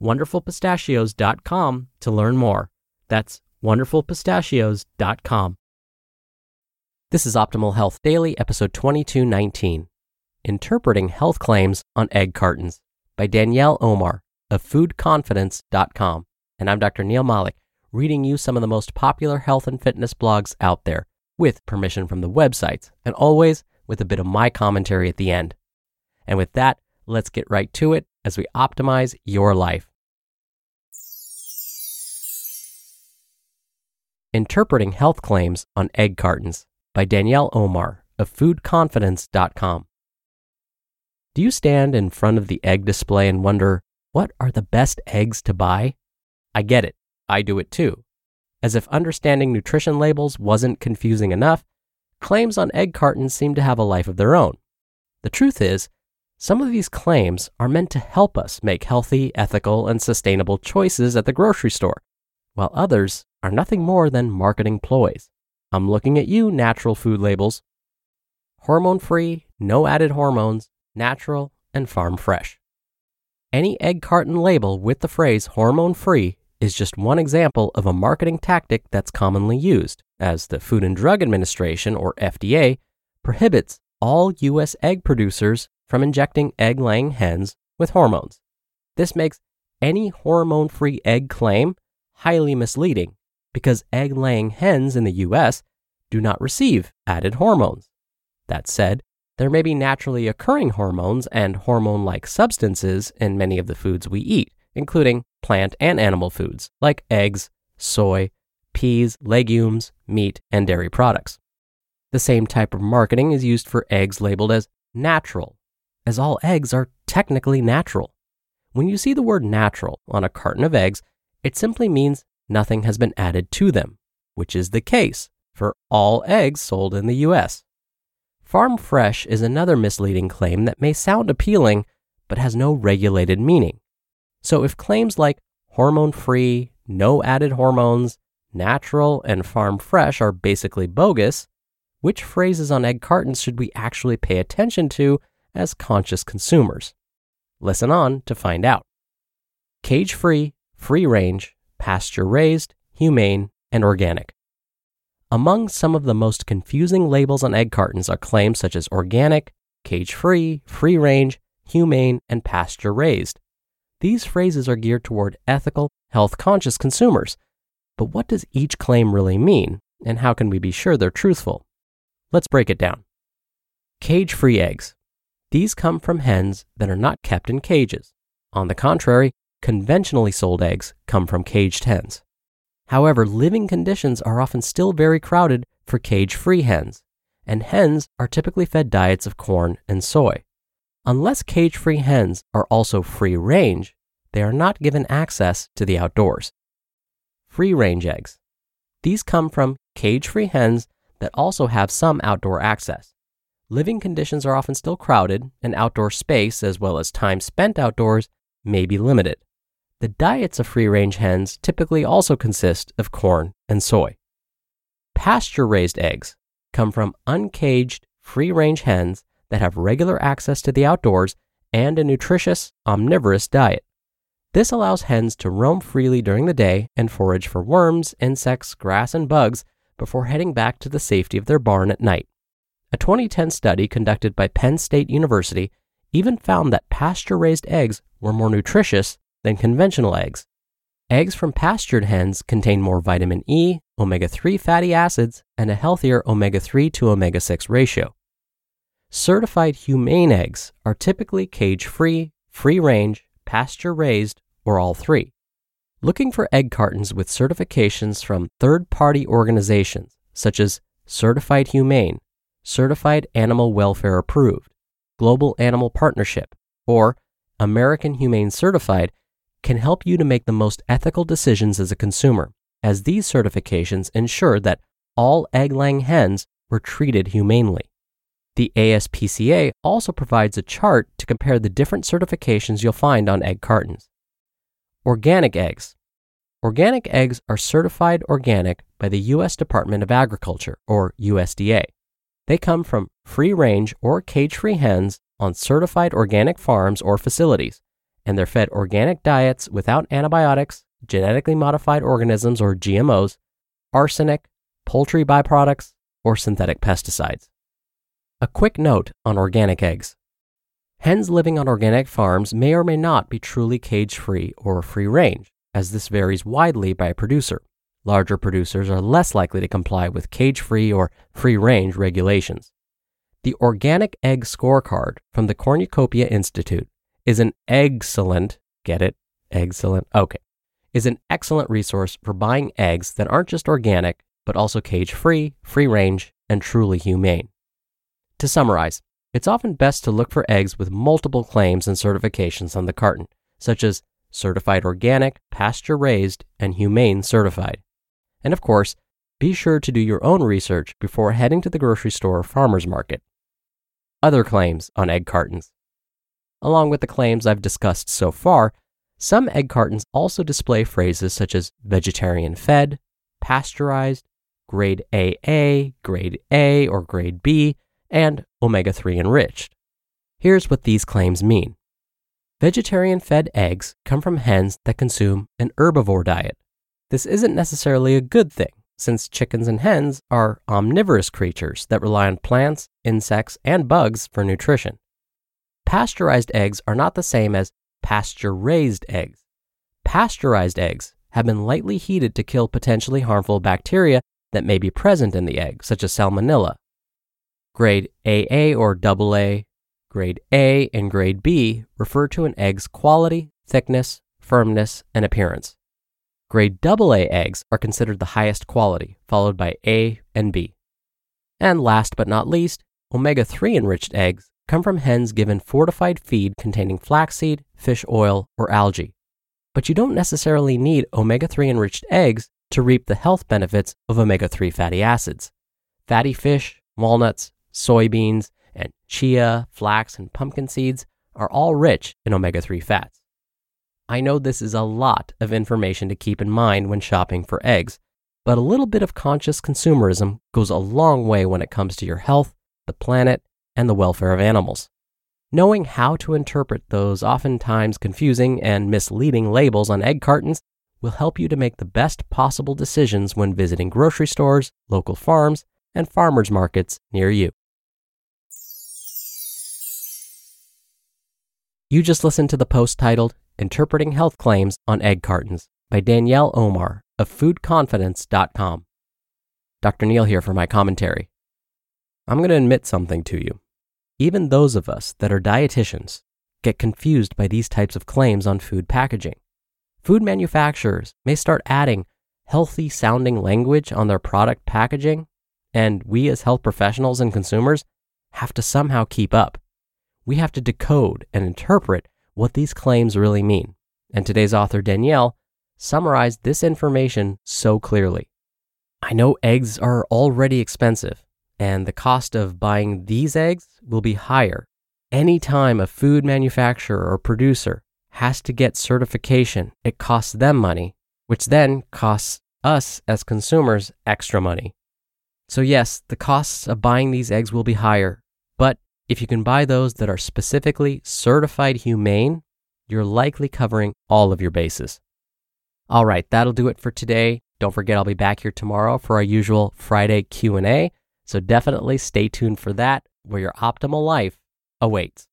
wonderfulpistachios.com to learn more. That's wonderfulpistachios.com. This is Optimal Health Daily, episode 2219 Interpreting Health Claims on Egg Cartons by Danielle Omar of foodconfidence.com. And I'm Dr. Neal Malik, reading you some of the most popular health and fitness blogs out there with permission from the websites and always with a bit of my commentary at the end. And with that, let's get right to it as we optimize your life. Interpreting Health Claims on Egg Cartons by Danielle Omar of foodconfidence.com. Do you stand in front of the egg display and wonder, what are the best eggs to buy? I get it. I do it too. As if understanding nutrition labels wasn't confusing enough, claims on egg cartons seem to have a life of their own. The truth is, some of these claims are meant to help us make healthy, ethical, and sustainable choices at the grocery store, while others are nothing more than marketing ploys. I'm looking at you, natural food labels. Hormone free, no added hormones, natural, and farm fresh. Any egg carton label with the phrase hormone free is just one example of a marketing tactic that's commonly used, as the Food and Drug Administration, or FDA, prohibits all U.S. egg producers from injecting egg laying hens with hormones. This makes any hormone free egg claim highly misleading because egg laying hens in the US do not receive added hormones. That said, there may be naturally occurring hormones and hormone like substances in many of the foods we eat, including plant and animal foods like eggs, soy, peas, legumes, meat, and dairy products. The same type of marketing is used for eggs labeled as natural as all eggs are technically natural. When you see the word natural on a carton of eggs, it simply means nothing has been added to them, which is the case for all eggs sold in the US. Farm fresh is another misleading claim that may sound appealing but has no regulated meaning. So if claims like hormone free, no added hormones, natural, and farm fresh are basically bogus, which phrases on egg cartons should we actually pay attention to as conscious consumers. Listen on to find out. Cage free, free range, pasture raised, humane, and organic. Among some of the most confusing labels on egg cartons are claims such as organic, cage free, free range, humane, and pasture raised. These phrases are geared toward ethical, health conscious consumers. But what does each claim really mean, and how can we be sure they're truthful? Let's break it down. Cage free eggs. These come from hens that are not kept in cages. On the contrary, conventionally sold eggs come from caged hens. However, living conditions are often still very crowded for cage free hens, and hens are typically fed diets of corn and soy. Unless cage free hens are also free range, they are not given access to the outdoors. Free range eggs. These come from cage free hens that also have some outdoor access living conditions are often still crowded, and outdoor space, as well as time spent outdoors, may be limited. The diets of free range hens typically also consist of corn and soy. Pasture raised eggs come from uncaged, free range hens that have regular access to the outdoors and a nutritious, omnivorous diet. This allows hens to roam freely during the day and forage for worms, insects, grass, and bugs before heading back to the safety of their barn at night. A 2010 study conducted by Penn State University even found that pasture raised eggs were more nutritious than conventional eggs. eggs from pastured hens contain more vitamin E, omega 3 fatty acids, and a healthier omega 3 to omega 6 ratio. Certified humane eggs are typically cage free, free range, pasture raised, or all three. Looking for egg cartons with certifications from third party organizations such as Certified Humane, Certified Animal Welfare Approved, Global Animal Partnership, or American Humane Certified can help you to make the most ethical decisions as a consumer, as these certifications ensure that all egg laying hens were treated humanely. The ASPCA also provides a chart to compare the different certifications you'll find on egg cartons. Organic eggs. Organic eggs are certified organic by the U.S. Department of Agriculture, or USDA. They come from free range or cage free hens on certified organic farms or facilities, and they're fed organic diets without antibiotics, genetically modified organisms or GMOs, arsenic, poultry byproducts, or synthetic pesticides. A quick note on organic eggs. Hens living on organic farms may or may not be truly cage free or free range, as this varies widely by producer. Larger producers are less likely to comply with cage free or free range regulations. The Organic Egg Scorecard from the Cornucopia Institute is an excellent, get it? Excellent. Okay. Is an excellent resource for buying eggs that aren't just organic, but also cage free, free range, and truly humane. To summarize, it's often best to look for eggs with multiple claims and certifications on the carton, such as certified organic, pasture raised, and humane certified. And of course, be sure to do your own research before heading to the grocery store or farmer's market. Other claims on egg cartons. Along with the claims I've discussed so far, some egg cartons also display phrases such as vegetarian fed, pasteurized, grade AA, grade A, or grade B, and omega 3 enriched. Here's what these claims mean Vegetarian fed eggs come from hens that consume an herbivore diet. This isn't necessarily a good thing, since chickens and hens are omnivorous creatures that rely on plants, insects, and bugs for nutrition. Pasteurized eggs are not the same as pasture raised eggs. Pasteurized eggs have been lightly heated to kill potentially harmful bacteria that may be present in the egg, such as salmonella. Grade AA or AA, grade A, and grade B refer to an egg's quality, thickness, firmness, and appearance. Grade AA eggs are considered the highest quality, followed by A and B. And last but not least, omega 3 enriched eggs come from hens given fortified feed containing flaxseed, fish oil, or algae. But you don't necessarily need omega 3 enriched eggs to reap the health benefits of omega 3 fatty acids. Fatty fish, walnuts, soybeans, and chia, flax, and pumpkin seeds are all rich in omega 3 fats. I know this is a lot of information to keep in mind when shopping for eggs, but a little bit of conscious consumerism goes a long way when it comes to your health, the planet, and the welfare of animals. Knowing how to interpret those oftentimes confusing and misleading labels on egg cartons will help you to make the best possible decisions when visiting grocery stores, local farms, and farmers markets near you. You just listened to the post titled Interpreting Health Claims on Egg Cartons by Danielle Omar of foodconfidence.com. Dr. Neal here for my commentary. I'm going to admit something to you. Even those of us that are dietitians get confused by these types of claims on food packaging. Food manufacturers may start adding healthy sounding language on their product packaging, and we as health professionals and consumers have to somehow keep up. We have to decode and interpret what these claims really mean. And today's author, Danielle, summarized this information so clearly. I know eggs are already expensive, and the cost of buying these eggs will be higher. any time a food manufacturer or producer has to get certification, it costs them money, which then costs us as consumers extra money. So, yes, the costs of buying these eggs will be higher, but if you can buy those that are specifically certified humane, you're likely covering all of your bases. All right, that'll do it for today. Don't forget I'll be back here tomorrow for our usual Friday Q&A, so definitely stay tuned for that where your optimal life awaits.